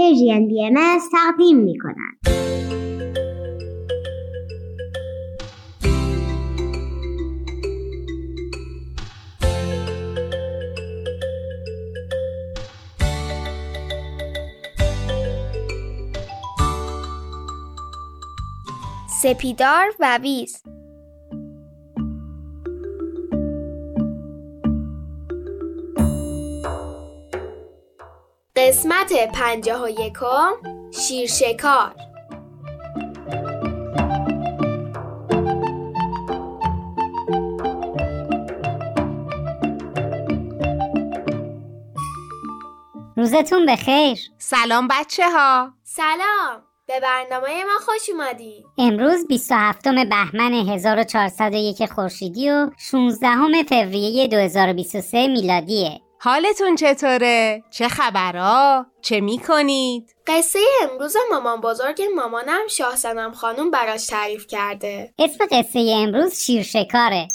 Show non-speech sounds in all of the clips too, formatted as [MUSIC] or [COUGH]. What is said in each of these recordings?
پرژین بی تقدیم می. سپیدار و ویز قسمت پنجه و یکم شیرشکار. روزتون بخیر. سلام بچه ها سلام. به برنامه ما خوش اومدی امروز 27 بهمن 1401 خورشیدی و 16 فوریه 2023 میلادیه. حالتون چطوره؟ چه خبرها؟ چه می‌کنید؟ قصه امروز مامان بزرگ مامانم شاه سنم خانوم براش تعریف کرده اسم قصه امروز شیرشکاره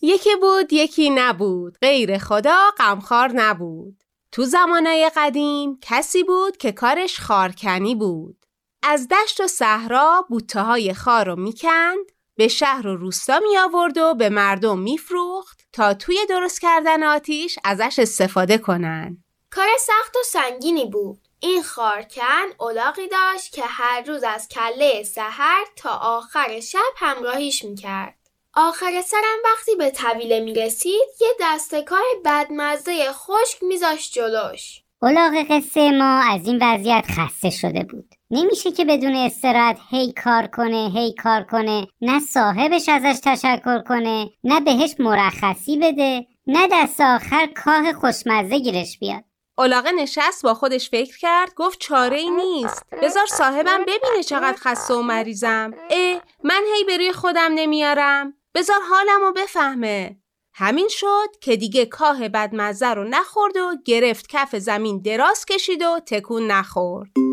یکی بود یکی نبود غیر خدا غمخوار نبود تو زمانای قدیم کسی بود که کارش خارکنی بود از دشت و صحرا بوته های خار رو می‌کند به شهر و روستا می آورد و به مردم میفروخت تا توی درست کردن آتیش ازش استفاده کنن. کار سخت و سنگینی بود. این خارکن اولاقی داشت که هر روز از کله سحر تا آخر شب همراهیش می‌کرد. آخر سرم وقتی به طویله می‌رسید یه دستکار بدمزه خشک میذاشت جلوش. اولاغ قصه ما از این وضعیت خسته شده بود. نمیشه که بدون استراحت هی کار کنه هی کار کنه. نه صاحبش ازش تشکر کنه نه بهش مرخصی بده نه دست آخر کاه خوشمزه گیرش بیاد. اولاغه نشست با خودش فکر کرد گفت چاره ای نیست. بذار صاحبم ببینه چقدر خسته و مریضم. اه من هی بروی خودم نمیارم. بذار حالمو بفهمه. همین شد که دیگه کاه بدمزه رو نخورد و گرفت کف زمین دراز کشید و تکون نخورد.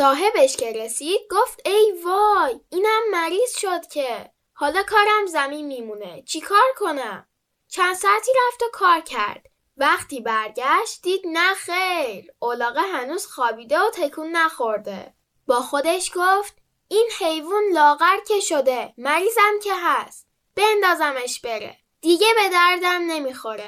صاحبش که رسید گفت ای وای اینم مریض شد که. حالا کارم زمین میمونه. چیکار کنم؟ چند ساعتی رفت و کار کرد. وقتی برگشت دید نه خیر. اولاغه هنوز خوابیده و تکون نخورده. با خودش گفت این حیوان لاغر که شده. مریضم که هست. بندازمش بره. دیگه به دردم نمی‌خوره.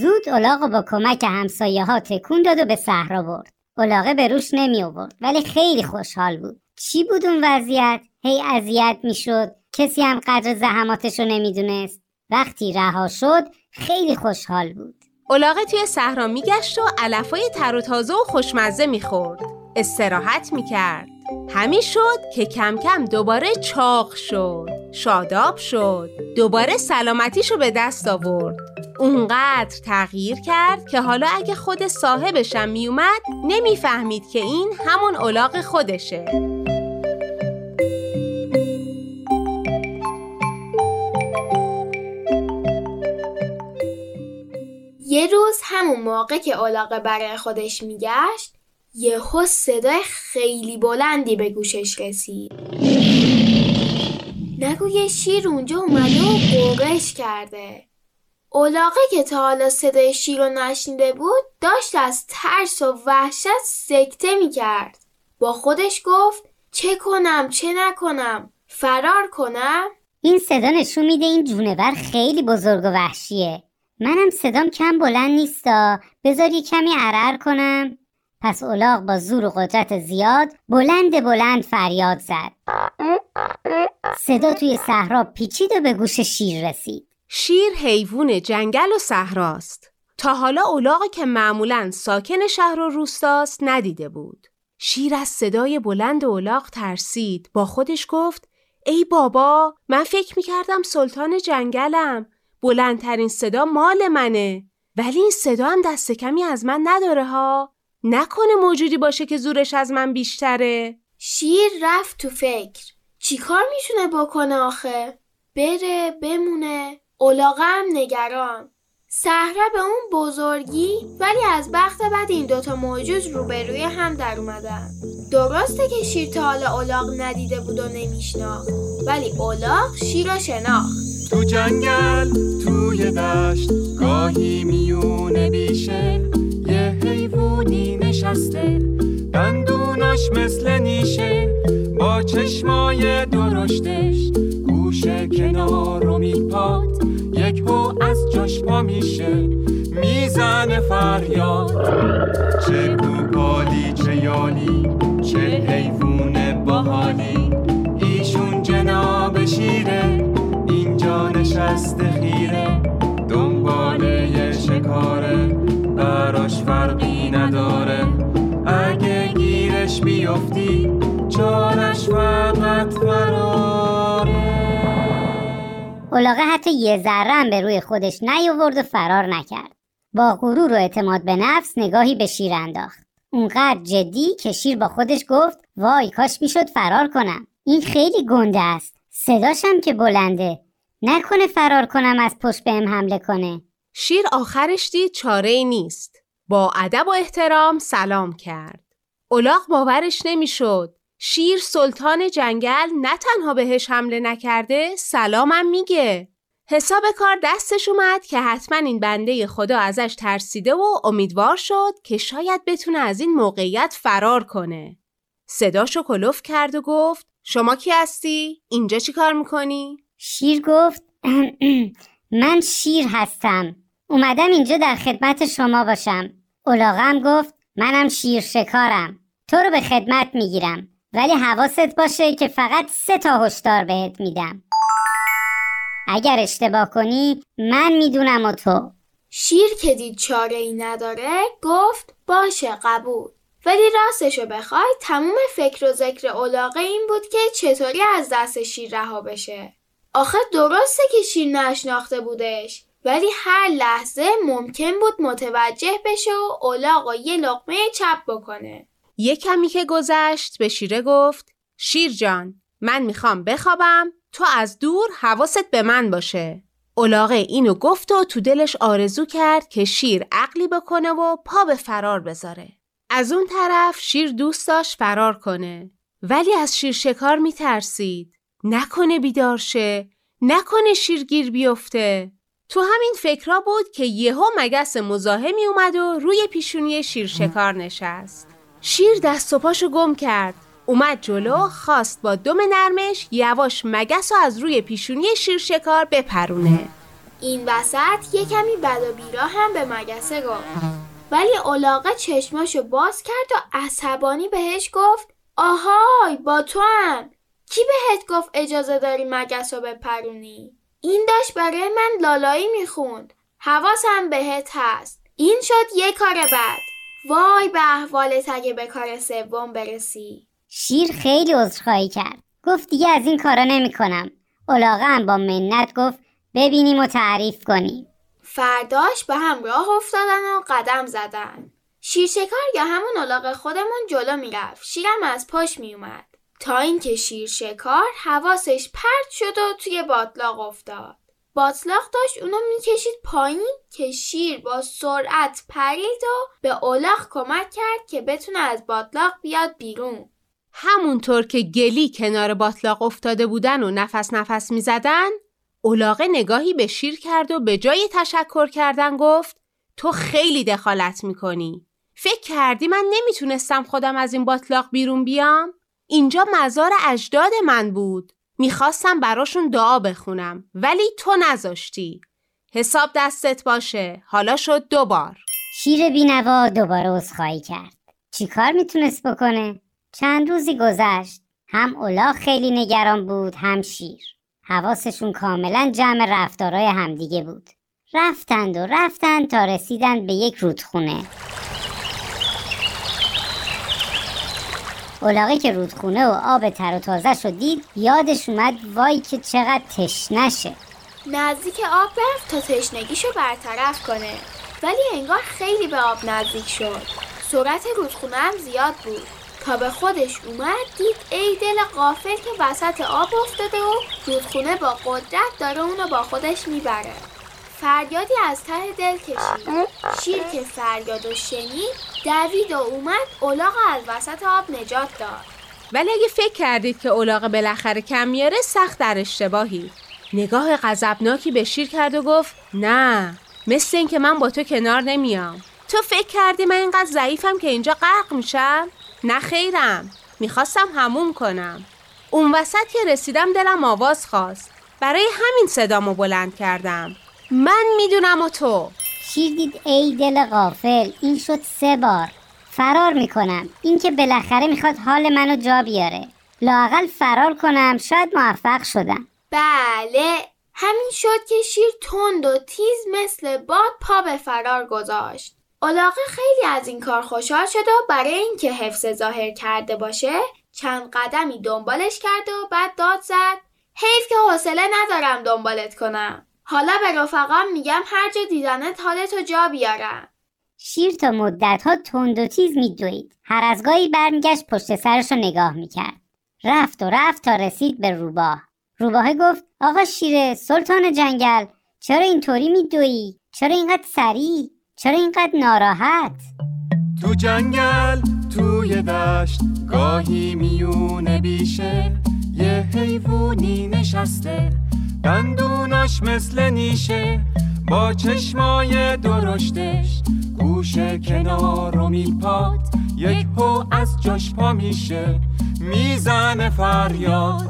زود اولاغ با کمک همسایه ها تکون داد و به صحرا برد. اولاغه به روش نمی آورد ولی خیلی خوشحال بود. چی بود اون وضعیت؟ هی اذیت می‌شد. کسی هم قدر زحماتش رو نمی‌دونست. وقتی رها شد خیلی خوشحال بود. اولاغه توی صحرا میگشت و علفای تر و تازه و خوشمزه می‌خورد. استراحت می‌کرد. همین شد که کم کم دوباره چاق شد. شاداب شد. دوباره سلامتیشو به دست آورد. اونقدر تغییر کرد که حالا اگه خود صاحبشم میومد نمی‌فهمید که این همون اولاغ خودشه. یه روز همون موقع که اولاغه برای خودش میگشت یهو صدای خیلی بلندی به گوشش رسید. نگو یه شیر اونجا اومده و قوقش کرده. اولاقه که تا حالا صدای شیر رو نشنیده بود داشت از ترس و وحشت سکته می‌کرد. با خودش گفت چه کنم چه نکنم فرار کنم؟ این صدا نشون میده این جونور خیلی بزرگ و وحشیه. منم صدام کم بلند نیستا بذار یه کمی عرر کنم. پس اولاغ با زور و قدرت زیاد بلند بلند فریاد زد. صدا توی صحرا پیچید و به گوش شیر رسید. شیر حیوون جنگل و صحراست تا حالا اولاغی که معمولا ساکن شهر و روستاست ندیده بود. شیر از صدای بلند اولاغ ترسید. با خودش گفت ای بابا من فکر می‌کردم سلطان جنگلم. بلندترین صدا مال منه. ولی این صدا هم دست کمی از من نداره ها. نکنه موجودی باشه که زورش از من بیشتره. شیر رفت تو فکر. چیکار می‌تونه بکنه آخه؟ بره بمونه. اولاغم نگران. صحرا به اون بزرگی ولی از بخت بعد این دوتا موجود روبروی هم در اومدن. درسته که شیر تا حالا اولاغ ندیده بود و نمیشناخت ولی اولاغ شیر رو شناخت. تو جنگل توی دشت گاهی میونه بیشه. یه حیوونی نشسته دندوناش مثل نیشه. با چشمای درشتش گوشه کنار رو میپاد. یک هو از جاش پا میشه. می‌زنه فریاد. چه گوپالی چه یالی چه حیوون باحالی. ایشون جناب شیره اینجا نشسته خیره. دنباله شکاره براش فرقی نداره. اگه گیرش بیفتی چارش فقط فراره اولاغه حتی یه ذره هم به روی خودش نیاورد و فرار نکرد با غرور و اعتماد به نفس نگاهی به شیر انداخت اونقدر جدی که شیر با خودش گفت وای کاش می‌شد فرار کنم این خیلی گنده است صداشم که بلنده نکنه فرار کنم از پشت بهم حمله کنه شیر آخرش دید چاره ای نیست. با ادب و احترام سلام کرد. الاغ باورش نمی‌شد. شیر سلطان جنگل نه تنها بهش حمله نکرده سلامم میگه. حساب کار دستش اومد که حتما این بنده خدا ازش ترسیده و امیدوار شد که شاید بتونه از این موقعیت فرار کنه. صداشو کلوف کرد و گفت شما کی هستی؟ اینجا چی کار می‌کنی؟ شیر گفت [CLEARS THROAT] من شیر هستم اومدم اینجا در خدمت شما باشم الاغم گفت منم شیر شکارم تو رو به خدمت می‌گیرم ولی حواست باشه که فقط سه تا هشدار بهت میدم. اگر اشتباه کنی من می‌دونم و تو. شیر که دید چاره ای نداره گفت باشه قبول. ولی راستشو بخوای تموم فکر و ذکر علاقه این بود که چطوری از دست شیر رها بشه. آخه درسته که شیر نشناخته بودش ولی هر لحظه ممکن بود متوجه بشه و الاغ و یه لقمه چپ بکنه. یه کمی که گذشت به شیره گفت شیر جان من می‌خوام بخوابم تو از دور حواست به من باشه. الاغه اینو گفت و تو دلش آرزو کرد که شیر عقلی بکنه و پا به فرار بذاره. از اون طرف شیر دوست داشت فرار کنه. ولی از شیر شکار میترسید. نکنه بیدار شه نکنه شیرگیر بیفته. تو همین فکرها بود که یهو مگس مزاحمی اومد و روی پیشونی شیر شکار نشست. شیر دست و پاشو گم کرد. اومد جلو خواست با دم نرمش یواش مگس رو از روی پیشونی شیر شکار بپرونه. این وسط یه کمی بد و بیرا هم به مگسه گفت. ولی الاغه چشماشو باز کرد و عصبانی بهش گفت آهای با تو هم. کی بهت گفت اجازه داری مگس رو بپرونی؟ این داشت برای من لالایی می‌خوند. حواسم بهت هست. این شد یه کار بد. وای به احوالت اگه به کار سوم برسی. شیر خیلی عذرخواهی کرد. گفت دیگه از این کارا نمی‌کنم. الاغه هم با منت گفت ببینیم و تعریف کنیم. فرداش به هم راه افتادن و قدم زدن. شیرشکار یا همون الاغ خودمون جلو می‌رفت. شیرم از پاش میومد تا اینکه شیر شکار حواسش پرت شد و توی باطلاق افتاد. باطلاق داشت اونو می‌کشید پایین که شیر با سرعت پرید و به الاغ کمک کرد که بتونه از باطلاق بیاد بیرون همونطور که گلی کنار باطلاق افتاده بودن و نفس نفس می زدن اولاغه نگاهی به شیر کرد و به جای تشکر کردن گفت تو خیلی دخالت می‌کنی. فکر کردی من نمی‌تونستم خودم از این باطلاق بیرون بیام؟ اینجا مزار اجداد من بود. می‌خواستم براشون دعا بخونم ولی تو نذاشتی. حساب دستت باشه. حالا شد دوبار. شیر بینوا دوباره عذرخواهی کرد چیکار می‌تونست بکنه چند روزی گذشت هم الاغ خیلی نگران بود هم شیر حواسشون کاملا جمع رفتارای همدیگه بود رفتند و رفتند تا رسیدند به یک رودخونه الاغه که رودخونه و آب تر و تازه دید یادش اومد وای که چقدر تشنشه. نزدیک آب رفت تا تشنگیشو برطرف کنه. ولی انگار خیلی به آب نزدیک شد. سرعت رودخونه هم زیاد بود. تا به خودش اومد دید ای دل قافل که وسط آب افتاده و رودخونه با قدرت داره اونو با خودش می‌بره. فریادی از ته دل کشید. شیر که فریادو شنید دوید و اومد الاغ از وسط آب نجات داد. ولی اگه فکر کردید که اولاغه بالاخره کم میاره سخت در اشتباهی. نگاه غضبناکی به شیر کرد و گفت نه مثل اینکه من با تو کنار نمیام. تو فکر کردی من اینقدر ضعیفم که اینجا غرق میشم؟ نه خیرم می‌خواستم هموم کنم. اون وسط که رسیدم دلم آواز خواست. برای همین صدامو بلند کردم. من می‌دونم و تو. شیر دید ای دل غافل این شد سه بار. فرار می‌کنم. این که بالاخره می‌خواد حال منو جا بیاره. لاقل فرار کنم شاید موفق شدم. بله. همین شد که شیر تند و تیز مثل باد پا به فرار گذاشت. علاقه خیلی از این کار خوشحال شد و برای اینکه حفظ ظاهر کرده باشه چند قدمی دنبالش کرد و بعد داد زد. حیف که حوصله ندارم دنبالت کنم. حالا به رفقام میگم هر جا دیدنت حالتو جا بیارم شیر تا مدت ها تند و تیز میدوید. هر از گاهی برمیگشت پشت سرش رو نگاه می‌کرد. رفت و رفت تا رسید به روباه. روباه گفت آقا شیره سلطان جنگل چرا اینطوری میدویی چرا اینقدر سریع؟ چرا اینقدر ناراحت؟ تو جنگل توی دشت گاهی میونه بیشه. یه حیوونی نشسته. دندوناش مثل نیشه با چشمای درشتش گوش کنار رو میپاد یک هو از جاش پا میشه می‌زنه فریاد.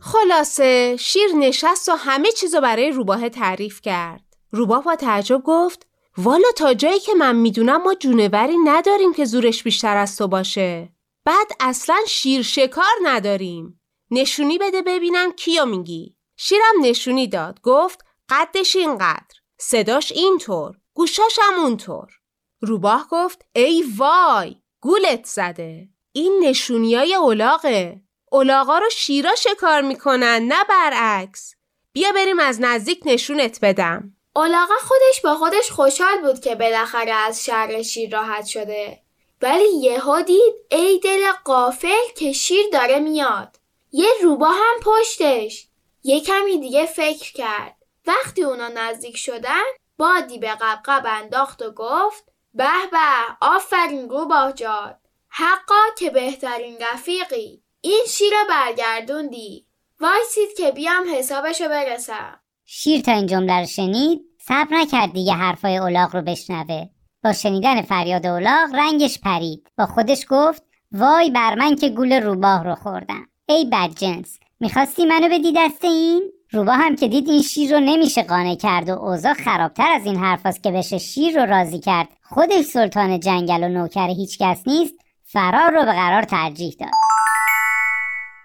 خلاصه شیر نشست و همه چیزو برای روباه تعریف کرد. روباه با تعجب گفت والا تا جایی که من می‌دونم ما جونوری نداریم که زورش بیشتر از تو باشه. بعد اصلا شیر شکار نداریم. نشونی بده ببینم کیو میگی. شیرم نشونی داد. گفت قدش اینقدر. صداش اینطور. گوشاش هم اونطور. روباه گفت ای وای گولت زده. این نشونیای اولاغه. اولاغا رو شیرا شکار می‌کنن نه برعکس. بیا بریم از نزدیک نشونت بدم. اولاغا خودش با خودش خوشحال بود که بالاخره از شر شیر راحت شده. ولی یهو دید ای دل قافل که شیر داره میاد. یه روبا هم پشتش. یه کمی دیگه فکر کرد. وقتی اونا نزدیک شدن بادی به قبقب انداخت و گفت به به آفرین روباه جان. حقا که بهترین رفیقی. این شیر برگردوندی. وایسید که بیام حسابشو برسم. شیر تا این جمله رو شنید صبر نکرد دیگه حرفای اولاغ رو بشنوه. با شنیدن فریاد اولاغ رنگش پرید. با خودش گفت وای بر من که گول روباه رو خوردم. ای بدجنس می‌خواستی منو بدی دست این؟ روباه هم که دید این شیر رو نمیشه قانع کرد و اوضاع خرابتر از این حرفاست که بشه شیر رو راضی کرد. خودش سلطان جنگل و نوکر هیچکس نیست فرار رو به قرار ترجیح داد.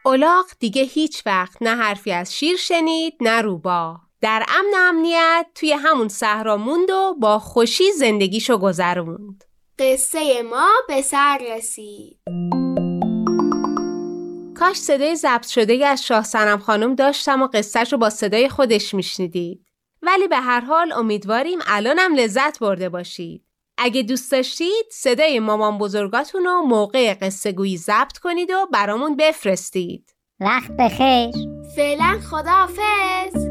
اولاغ دیگه هیچ وقت نه حرفی از شیر شنید نه روباه. در امن و امنیت توی همون صحرا موند و با خوشی زندگیشو گذروند. قصه ما به سر رسید. کاش صدای ضبط شده از شاه سنم خانم داشتم و قصهش رو با صدای خودش میشنیدید. ولی به هر حال امیدواریم الانم لذت برده باشید. اگه دوست داشتید صدای مامان بزرگاتون رو موقع قصه گویی ضبط کنید و برامون بفرستید. وقت بخیر. فعلا خداحافظ.